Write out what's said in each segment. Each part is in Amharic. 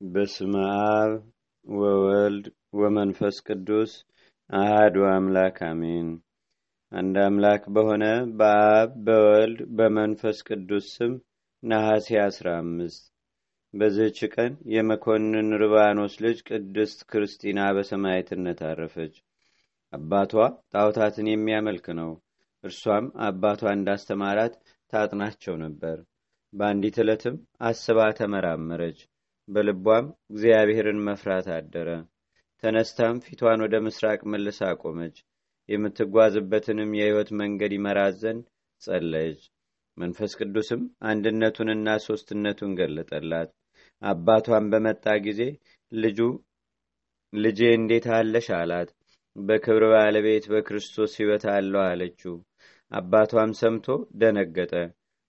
በስመ አብ ወወልድ ወመንፈስ ቅዱስ አህዱ አምላክ አሜን። አንድ አምላክ በሆነ በአብ በወልድ በመንፈስ ቅዱስ ስም ነሐሴ አስራ አምስት በዚህች ቀን የመኮንን ርባኖስ ልጅ ቅድስት ክርስቲና በሰማዕትነት አረፈች። አባቷ ጣዖታትን የሚያመልክ ነው። እርሷም አባቷ እንዳስተማራት ታጥናቸው ነበር። በአንዲት ዕለትም አስባ ተመራመረች። በልቧም እግዚአብሔርን መፍራት አደረ። ተነስታም ፊቷን ወደ ምስራቅ መልሳ ቆመች። የምትጓዝበትንም የሕይወት መንገድ ይመራት ዘንድ ጸለየች። መንፈስ ቅዱስም አንድነቱንና ሦስትነቱን ገለጠላት። አባቷን በመጣ ጊዜ ልጁ ልጄ እንዴት አለሽ አላት። በክብር ባለቤት በክርስቶስ ሕይወት አለው አለችው። አባቷም ሰምቶ ደነገጠ።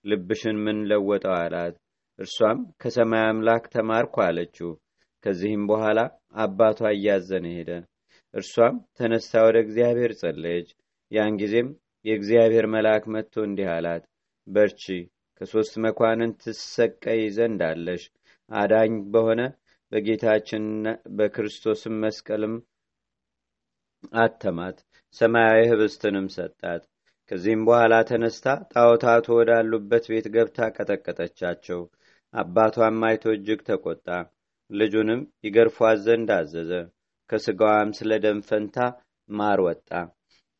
ልብሽን ምን ለወጠው አላት። እርሷም ከሰማይ አምላክ ተማርኩ አለችው። ከዚህም በኋላ አባቷ እያዘነ ሄደ። እርሷም ተነስታ ወደ እግዚአብሔር ጸለየች። ያን ጊዜም የእግዚአብሔር መልአክ መጥቶ እንዲህ አላት፣ በርቺ፣ ከሦስት መኳንንት ትሰቀይ ዘንድ አለሽ። አዳኝ በሆነ በጌታችን በክርስቶስም መስቀልም አተማት፣ ሰማያዊ ህብስትንም ሰጣት። ከዚህም በኋላ ተነስታ ጣዖታቱ ወዳሉበት ቤት ገብታ ቀጠቀጠቻቸው። አባቷም አይቶ እጅግ ተቆጣ። ልጁንም ይገርፏት ዘንድ አዘዘ። ከስጋዋም ስለ ደም ፈንታ ማር ወጣ።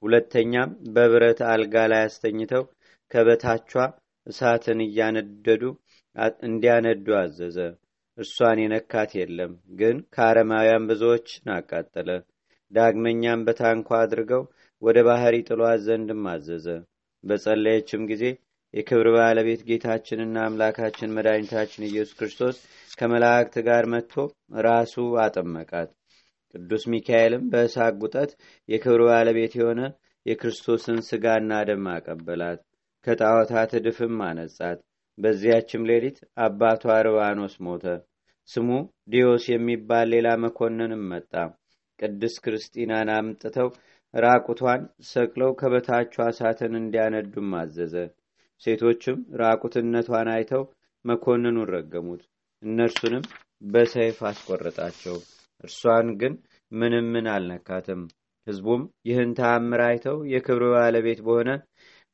ሁለተኛም በብረት አልጋ ላይ አስተኝተው ከበታቿ እሳትን እያነደዱ እንዲያነዱ አዘዘ። እርሷን የነካት የለም፣ ግን ከአረማውያን ብዙዎችን አቃጠለ። ዳግመኛም በታንኳ አድርገው ወደ ባህር ይጥሏት ዘንድም አዘዘ። በጸለየችም ጊዜ የክብር ባለቤት ጌታችንና አምላካችን መድኃኒታችን ኢየሱስ ክርስቶስ ከመላእክት ጋር መጥቶ ራሱ አጠመቃት። ቅዱስ ሚካኤልም በእሳት ጉጠት የክብር ባለቤት የሆነ የክርስቶስን ስጋና ደም አቀበላት። ከጣዖታት እድፍም አነጻት። በዚያችም ሌሊት አባቷ ርባኖስ ሞተ። ስሙ ዲዮስ የሚባል ሌላ መኮንንም መጣ። ቅድስት ክርስቲናን አምጥተው ራቁቷን ሰቅለው ከበታቿ እሳትን እንዲያነዱም አዘዘ። ሴቶችም ራቁትነቷን አይተው መኮንኑን ረገሙት። እነርሱንም በሰይፍ አስቆረጣቸው። እርሷን ግን ምንም ምን አልነካትም። ሕዝቡም ይህን ተአምር አይተው የክብር ባለቤት በሆነ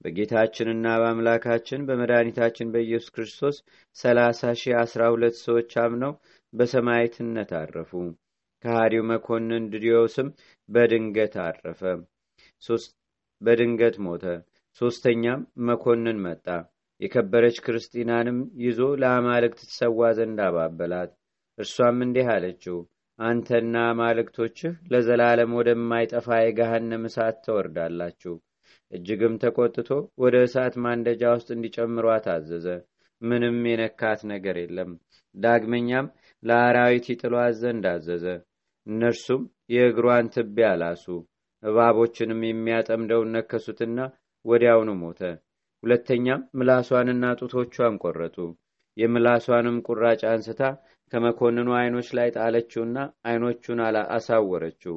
በጌታችንና በአምላካችን በመድኃኒታችን በኢየሱስ ክርስቶስ ሰላሳ ሺህ አስራ ሁለት ሰዎች አምነው በሰማዕትነት አረፉ። ከሃዲው መኮንን ድዲዮስም በድንገት አረፈ። በድንገት ሞተ። ሶስተኛም መኮንን መጣ። የከበረች ክርስቲናንም ይዞ ለአማልክት ትሰዋ ዘንድ አባበላት። እርሷም እንዲህ አለችው፣ አንተና አማልክቶችህ ለዘላለም ወደማይጠፋ የገሃነም እሳት ተወርዳላችሁ። እጅግም ተቆጥቶ ወደ እሳት ማንደጃ ውስጥ እንዲጨምሯት አዘዘ። ምንም የነካት ነገር የለም። ዳግመኛም ለአራዊት ይጥሏት ዘንድ አዘዘ። እነርሱም የእግሯን ትቢያ ላሱ። እባቦችንም የሚያጠምደውን ነከሱትና ወዲያውኑ ሞተ። ሁለተኛም ምላሷንና ጡቶቿን ቆረጡ። የምላሷንም ቁራጭ አንስታ ከመኮንኑ አይኖች ላይ ጣለችውና አይኖቹን አሳወረችው።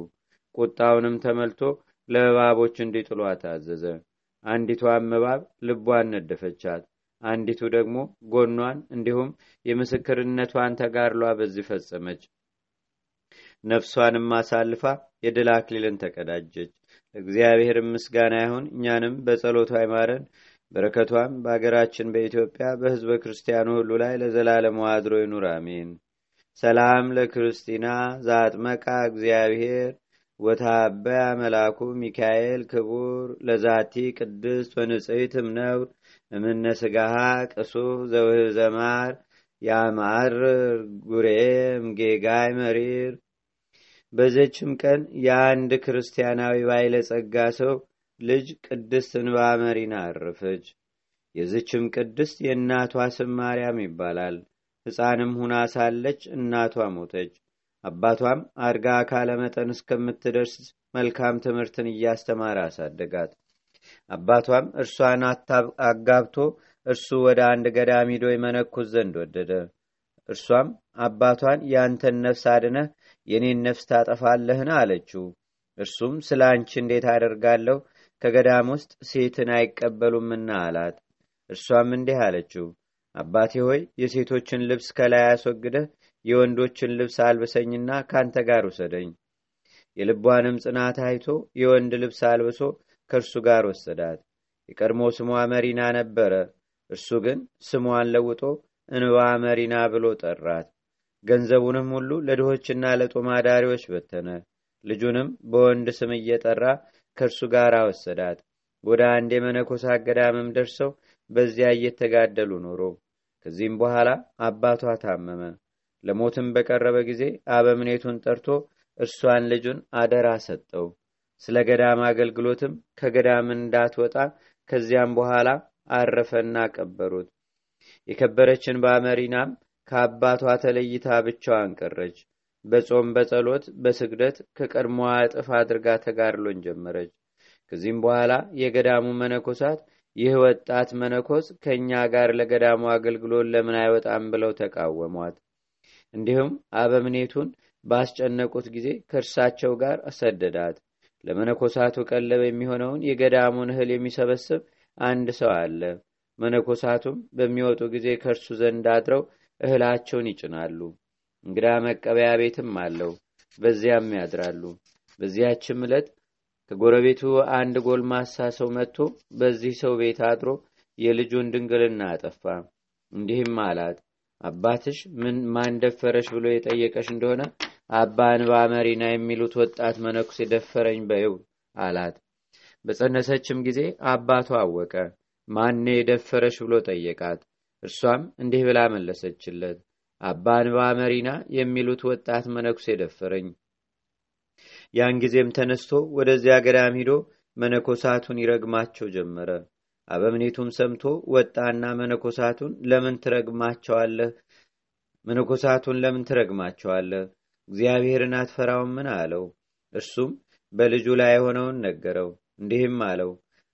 ቁጣውንም ተመልቶ ለእባቦች እንዲጥሏት አዘዘ። አንዲቷም እባብ ልቧን ነደፈቻት። አንዲቱ ደግሞ ጎኗን፣ እንዲሁም የምስክርነቷን ተጋድሏ በዚህ ፈጸመች። ነፍሷንም አሳልፋ የድል አክሊልን ተቀዳጀች። እግዚአብሔር ምስጋና ይሁን። እኛንም በጸሎቷ አይማረን፣ በረከቷም በአገራችን በኢትዮጵያ በሕዝበ ክርስቲያኑ ሁሉ ላይ ለዘላለሙ አድሮ ይኑር፣ አሜን። ሰላም ለክርስቲና ዛጥመቃ እግዚአብሔር ወታበያ መላኩ ሚካኤል ክቡር ለዛቲ ቅድስት ወንጽሕት እምነውር እምነ ስጋሃ ቅሱፍ ዘውህብ ዘማር ያማር ጉሬም ጌጋይ መሪር። በዘችም ቀን የአንድ ክርስቲያናዊ ባለጸጋ ሰው ልጅ ቅድስት እንባ መሪና አረፈች። የዝችም ቅድስት የእናቷ ስም ማርያም ይባላል። ሕፃንም ሁና ሳለች እናቷ ሞተች። አባቷም አድጋ አካለ መጠን እስከምትደርስ መልካም ትምህርትን እያስተማረ አሳደጋት። አባቷም እርሷን አጋብቶ እርሱ ወደ አንድ ገዳም ሂዶ ይመነኩስ ዘንድ ወደደ። እርሷም አባቷን ያንተን ነፍስ አድነህ የኔን ነፍስ ታጠፋለህን? አለችው። እርሱም ስለ አንቺ እንዴት አደርጋለሁ? ከገዳም ውስጥ ሴትን አይቀበሉምና አላት። እርሷም እንዲህ አለችው፣ አባቴ ሆይ የሴቶችን ልብስ ከላይ አስወግደህ የወንዶችን ልብስ አልብሰኝና ካንተ ጋር ውሰደኝ የልቧንም ጽናት አይቶ የወንድ ልብስ አልብሶ ከእርሱ ጋር ወሰዳት የቀድሞ ስሟ መሪና ነበረ እርሱ ግን ስሟን ለውጦ እንባ መሪና ብሎ ጠራት ገንዘቡንም ሁሉ ለድሆችና ለጦማዳሪዎች በተነ። ልጁንም በወንድ ስም እየጠራ ከእርሱ ጋር ወሰዳት። ወደ አንድ የመነኮስ ገዳምም ደርሰው በዚያ እየተጋደሉ ኖሮ ከዚህም በኋላ አባቷ ታመመ። ለሞትም በቀረበ ጊዜ አበምኔቱን ጠርቶ እርሷን ልጁን አደራ ሰጠው። ስለ ገዳም አገልግሎትም ከገዳም እንዳትወጣ ከዚያም በኋላ አረፈና ቀበሩት። የከበረችን በአመሪናም ከአባቷ ተለይታ ብቻዋን ቀረች። በጾም በጸሎት በስግደት ከቀድሞዋ እጥፍ አድርጋ ተጋድሎን ጀመረች። ከዚህም በኋላ የገዳሙ መነኮሳት ይህ ወጣት መነኮስ ከእኛ ጋር ለገዳሙ አገልግሎት ለምን አይወጣም ብለው ተቃወሟት። እንዲሁም አበምኔቱን ባስጨነቁት ጊዜ ከእርሳቸው ጋር አሰደዳት ለመነኮሳቱ ቀለብ የሚሆነውን የገዳሙን እህል የሚሰበስብ አንድ ሰው አለ። መነኮሳቱም በሚወጡ ጊዜ ከእርሱ ዘንድ አድረው እህላቸውን ይጭናሉ። እንግዳ መቀበያ ቤትም አለው በዚያም ያድራሉ። በዚያችም ዕለት ከጎረቤቱ አንድ ጎልማሳ ሰው መጥቶ በዚህ ሰው ቤት አድሮ የልጁን ድንግልና አጠፋ። እንዲህም አላት አባትሽ ምን ማን ደፈረሽ ብሎ የጠየቀሽ እንደሆነ አባ እንባ መሪና የሚሉት ወጣት መነኩስ የደፈረኝ በይው አላት። በጸነሰችም ጊዜ አባቷ አወቀ ማኔ የደፈረሽ ብሎ ጠየቃት እርሷም እንዲህ ብላ መለሰችለት አባ እንባ መሪና የሚሉት ወጣት መነኩስ የደፈረኝ ያን ጊዜም ተነስቶ ወደዚያ ገዳም ሂዶ መነኮሳቱን ይረግማቸው ጀመረ። አበምኔቱም ሰምቶ ወጣና መነኮሳቱን ለምን ትረግማቸዋለህ? መነኮሳቱን ለምን ትረግማቸዋለህ? እግዚአብሔርን አትፈራውም ምን አለው። እርሱም በልጁ ላይ የሆነውን ነገረው እንዲህም አለው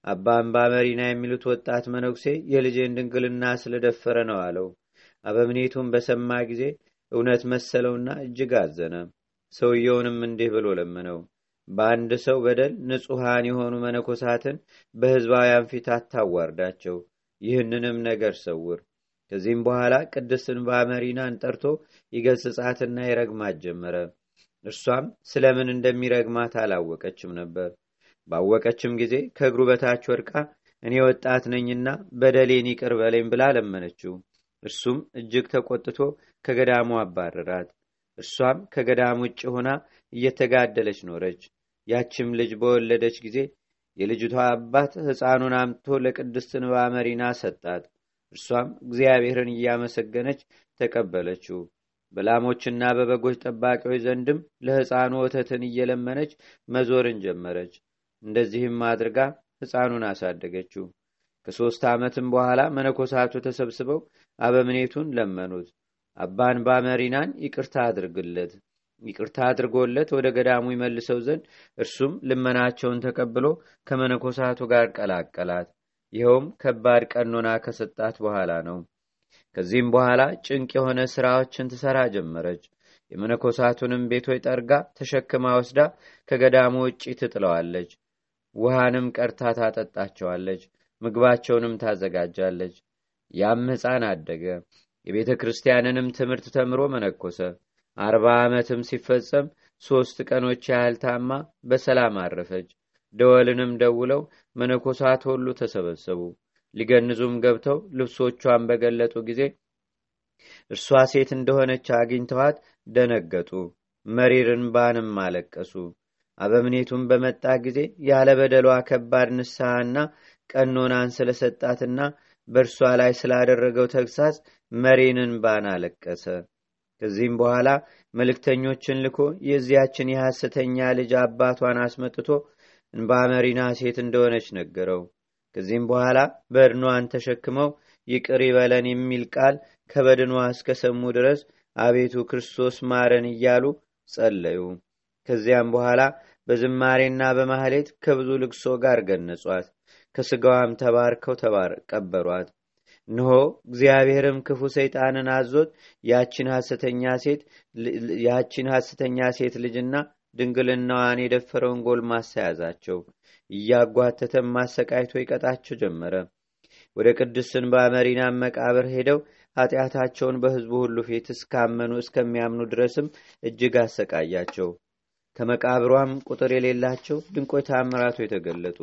አባ አምባ የሚሉት ወጣት መነኩሴ የልጄን ድንግልና ስለደፈረ ነው አለው። አበምኔቱም በሰማ ጊዜ እውነት መሰለውና እጅግ አዘነ። ሰውየውንም እንዲህ ብሎ ለመነው። በአንድ ሰው በደል ንጹሐን የሆኑ መነኮሳትን በሕዝባውያን ፊት አታዋርዳቸው። ይህንንም ነገር ሰውር። ከዚህም በኋላ ቅድስትን ባመሪናን ጠርቶ ይገስጻትና ይረግማት ጀመረ። እርሷም ስለምን እንደሚረግማት አላወቀችም ነበር ባወቀችም ጊዜ ከእግሩ በታች ወድቃ እኔ ወጣት ነኝና በደሌን ይቅር በለኝ ብላ ለመነችው። እርሱም እጅግ ተቆጥቶ ከገዳሙ አባረራት። እርሷም ከገዳም ውጭ ሆና እየተጋደለች ኖረች። ያችም ልጅ በወለደች ጊዜ የልጅቷ አባት ሕፃኑን አምጥቶ ለቅድስት ንባ መሪና ሰጣት። እርሷም እግዚአብሔርን እያመሰገነች ተቀበለችው። በላሞችና በበጎች ጠባቂዎች ዘንድም ለሕፃኑ ወተትን እየለመነች መዞርን ጀመረች እንደዚህም አድርጋ ሕፃኑን አሳደገችው። ከሦስት ዓመትም በኋላ መነኮሳቱ ተሰብስበው አበምኔቱን ለመኑት። አባን ባመሪናን ይቅርታ አድርግለት ይቅርታ አድርጎለት ወደ ገዳሙ ይመልሰው ዘንድ እርሱም ልመናቸውን ተቀብሎ ከመነኮሳቱ ጋር ቀላቀላት። ይኸውም ከባድ ቀኖና ከሰጣት በኋላ ነው። ከዚህም በኋላ ጭንቅ የሆነ ሥራዎችን ትሠራ ጀመረች። የመነኮሳቱንም ቤቶች ጠርጋ ተሸክማ ወስዳ ከገዳሙ ውጪ ትጥለዋለች ውሃንም ቀርታ ታጠጣቸዋለች ምግባቸውንም ታዘጋጃለች። ያም ሕፃን አደገ የቤተ ክርስቲያንንም ትምህርት ተምሮ መነኮሰ። አርባ ዓመትም ሲፈጸም ሦስት ቀኖች ያህል ታማ በሰላም አረፈች። ደወልንም ደውለው መነኮሳት ሁሉ ተሰበሰቡ። ሊገንዙም ገብተው ልብሶቿን በገለጡ ጊዜ እርሷ ሴት እንደሆነች አግኝተዋት ደነገጡ። መሪርን ባንም አለቀሱ አበምኔቱም በመጣ ጊዜ ያለ በደሏ ከባድ ንስሐና ቀኖናን ስለሰጣትና በእርሷ ላይ ስላደረገው ተግሳጽ መሪንን ባን አለቀሰ። ከዚህም በኋላ መልእክተኞችን ልኮ የዚያችን የሐሰተኛ ልጅ አባቷን አስመጥቶ እንባ መሪና ሴት እንደሆነች ነገረው። ከዚህም በኋላ በድኗን ተሸክመው ይቅር ይበለን የሚል ቃል ከበድኗ እስከሰሙ ድረስ አቤቱ ክርስቶስ ማረን እያሉ ጸለዩ። ከዚያም በኋላ በዝማሬና በማህሌት ከብዙ ልቅሶ ጋር ገነጿት። ከስጋዋም ተባርከው ቀበሯት። እንሆ እግዚአብሔርም ክፉ ሰይጣንን አዞት። ያችን ሐሰተኛ ሴት ልጅና ድንግልናዋን የደፈረውን ጎልማሳ ያዛቸው። እያጓተተም ማሰቃይቶ ይቀጣቸው ጀመረ። ወደ ቅድስት መሪናም መቃብር ሄደው ኃጢአታቸውን በሕዝቡ ሁሉ ፊት እስካመኑ እስከሚያምኑ ድረስም እጅግ አሰቃያቸው። ከመቃብሯም ቁጥር የሌላቸው ድንቆይ ታምራቱ የተገለጡ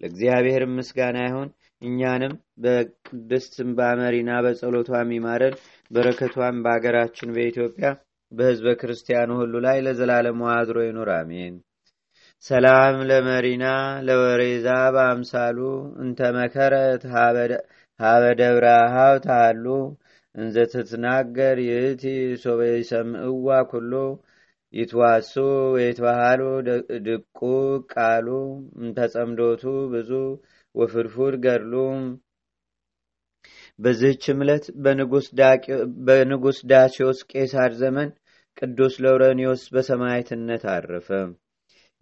ለእግዚአብሔር ምስጋና ይሁን። እኛንም በቅድስት እምባ መሪና በጸሎቷ የሚማረን በረከቷም በአገራችን በኢትዮጵያ በሕዝበ ክርስቲያኑ ሁሉ ላይ ለዘላለሙ አድሮ ይኑር፣ አሜን። ሰላም ለመሪና ለወሬዛ በአምሳሉ እንተ መከረት ሀበ ደብረ ሃው ታሉ እንዘ ትትናገር ይእቲ ሶበ ይሰምዕዋ ኩሉ ይትዋሱ ወይትባሃሉ ድቁ ቃሉ እንተጸምዶቱ ብዙ ወፍድፉድ ገድሉ በዚህች ዕለት በንጉሥ ዳሲዮስ ቄሳር ዘመን ቅዱስ ለውረኒዮስ በሰማዕትነት አረፈ።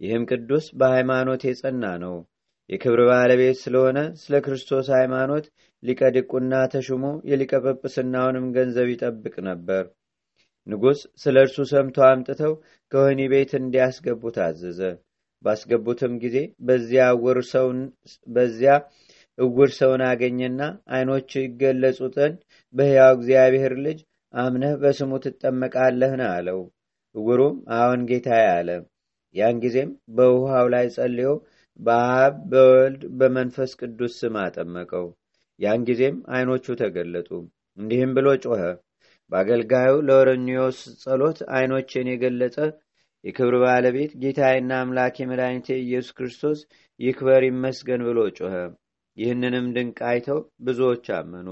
ይህም ቅዱስ በሃይማኖት የጸና ነው። የክብር ባለቤት ስለሆነ ስለ ክርስቶስ ሃይማኖት ሊቀ ድቁና ተሹሞ የሊቀ ጵጵስናውንም ገንዘብ ይጠብቅ ነበር። ንጉሥ ስለ እርሱ ሰምቶ አምጥተው ከወህኒ ቤት እንዲያስገቡ ታዘዘ። ባስገቡትም ጊዜ በዚያ እውር ሰውን አገኘና ዓይኖች ይገለጹ ዘንድ በሕያው እግዚአብሔር ልጅ አምነህ በስሙ ትጠመቃለህን? አለው። እውሩም አዎን ጌታዬ አለ። ያን ጊዜም በውሃው ላይ ጸልዮ በአብ በወልድ በመንፈስ ቅዱስ ስም አጠመቀው። ያን ጊዜም ዓይኖቹ ተገለጡ። እንዲህም ብሎ ጮኸ። በአገልጋዩ ለወረኒዮስ ጸሎት ዓይኖቼን የገለጸ የክብር ባለቤት ጌታዬና አምላኬ መድኃኒቴ ኢየሱስ ክርስቶስ ይክበር ይመስገን ብሎ ጮኸ። ይህንንም ድንቅ አይተው ብዙዎች አመኑ።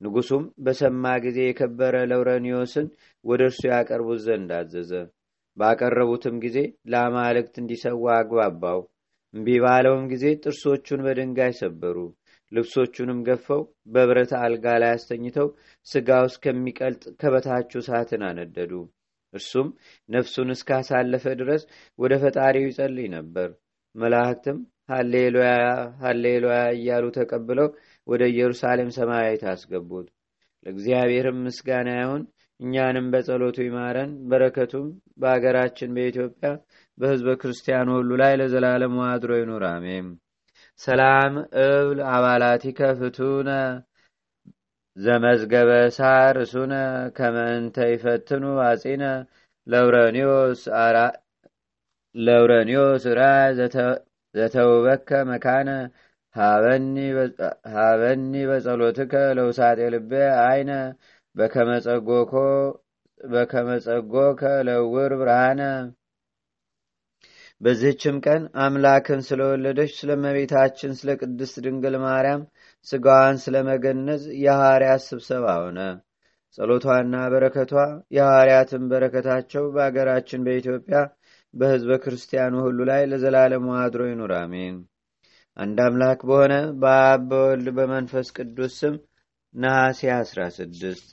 ንጉሡም በሰማ ጊዜ የከበረ ለውረኒዮስን ወደ እርሱ ያቀርቡት ዘንድ አዘዘ። ባቀረቡትም ጊዜ ለአማልክት እንዲሰዋ አግባባው። እምቢ ባለውም ጊዜ ጥርሶቹን በድንጋይ ሰበሩ። ልብሶቹንም ገፈው በብረት አልጋ ላይ አስተኝተው ስጋው እስከሚቀልጥ ከበታቹ እሳትን አነደዱ። እርሱም ነፍሱን እስካሳለፈ ድረስ ወደ ፈጣሪው ይጸልይ ነበር። መላእክትም ሃሌሉያ ሃሌሉያ እያሉ ተቀብለው ወደ ኢየሩሳሌም ሰማያዊት አስገቡት። ለእግዚአብሔርም ምስጋና ይሁን። እኛንም በጸሎቱ ይማረን። በረከቱም በአገራችን በኢትዮጵያ በሕዝበ ክርስቲያኑ ሁሉ ላይ ለዘላለሙ አድሮ ይኑር፣ አሜን። ሰላም እብል አባላቲከ ፍቱነ ዘመዝገበ ሳር እሱነ ከመንተ ይፈትኑ አጺነ ለውረኒዮስ ራ ዘተውበከ መካነ ሃበኒ በጸሎትከ ለውሳጤ ልቤ አይነ በከመጸጎከ ለውር ብርሃነ በዚህችም ቀን አምላክን ስለወለደች ስለ እመቤታችን ስለ ቅድስት ድንግል ማርያም ስጋዋን ስለመገነዝ የሐዋርያት ስብሰባ ሆነ። ጸሎቷና በረከቷ የሐዋርያትን በረከታቸው በአገራችን በኢትዮጵያ በሕዝበ ክርስቲያኑ ሁሉ ላይ ለዘላለሙ አድሮ ይኑር፣ አሜን። አንድ አምላክ በሆነ በአብ በወልድ በመንፈስ ቅዱስ ስም ነሐሴ 16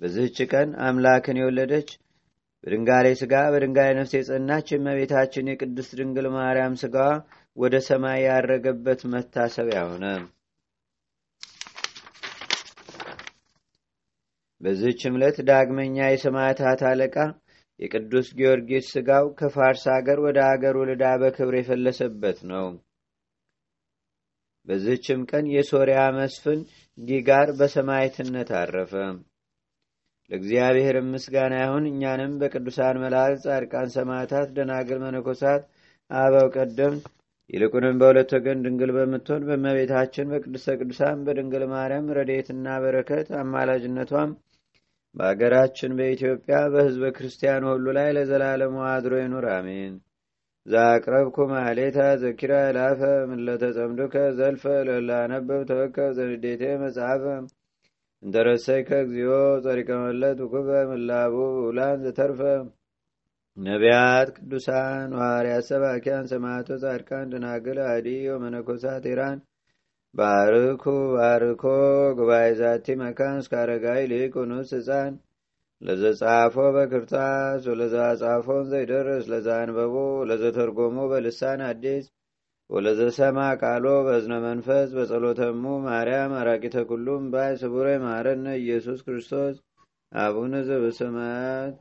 በዚህች ቀን አምላክን የወለደች በድንጋሌ ሥጋ በድንጋሌ ነፍስ የጸናች የእመቤታችን የቅድስት ድንግል ማርያም ሥጋዋ ወደ ሰማይ ያረገበት መታሰቢያ ሆነ። በዚህች ዕለት ዳግመኛ የሰማዕታት አለቃ የቅዱስ ጊዮርጊስ ሥጋው ከፋርስ አገር ወደ አገሩ ልዳ በክብር የፈለሰበት ነው። በዚህችም ቀን የሶርያ መስፍን ጊጋር በሰማዕትነት አረፈ። ለእግዚአብሔር ምስጋና ይሁን። እኛንም በቅዱሳን መላእክት፣ ጻድቃን፣ ሰማዕታት፣ ደናግል፣ መነኮሳት፣ አበው ቀደምት ይልቁንም በሁለት ወገን ድንግል በምትሆን በእመቤታችን በቅድስተ ቅዱሳን በድንግል ማርያም ረድኤትና በረከት አማላጅነቷም በአገራችን በኢትዮጵያ በሕዝበ ክርስቲያኑ ሁሉ ላይ ለዘላለሙ አድሮ ይኑር፣ አሜን። ዛቅረብኩ ማሌታ ዘኪራ ላፈ ምለተጸምዱከ ዘልፈ ለላነበብ ተወከብ ዘንዴቴ መጽሐፈ እንተረሰይከ እግዚኦ ጸሪቀ መለት ውኩበ ምላቡ ውላን ዘተርፈ። ነቢያት፣ ቅዱሳን፣ ሐዋርያት፣ ሰባኪያን፣ ሰማዕቶ፣ ጻድቃን፣ ደናግል፣ አዲ ወመነኮሳት ኢራን ባርኩ ባርኮ ጉባኤ ዛቲ መካን እስከ አረጋዊ ሊቅ ኑስ ህፃን ለዘጻፎ በክርታስ ወለዛ ጻፎን ዘይደርስ ለዛ አንበቦ ለዘተርጎሞ በልሳን አዲስ ወለዘሰማ ቃሎ በእዝነ መንፈስ በጸሎተሙ ማርያም አራቂተ ኩሉም ባይ ስቡረ ማረነ ኢየሱስ ክርስቶስ አቡነ ዘበሰማያት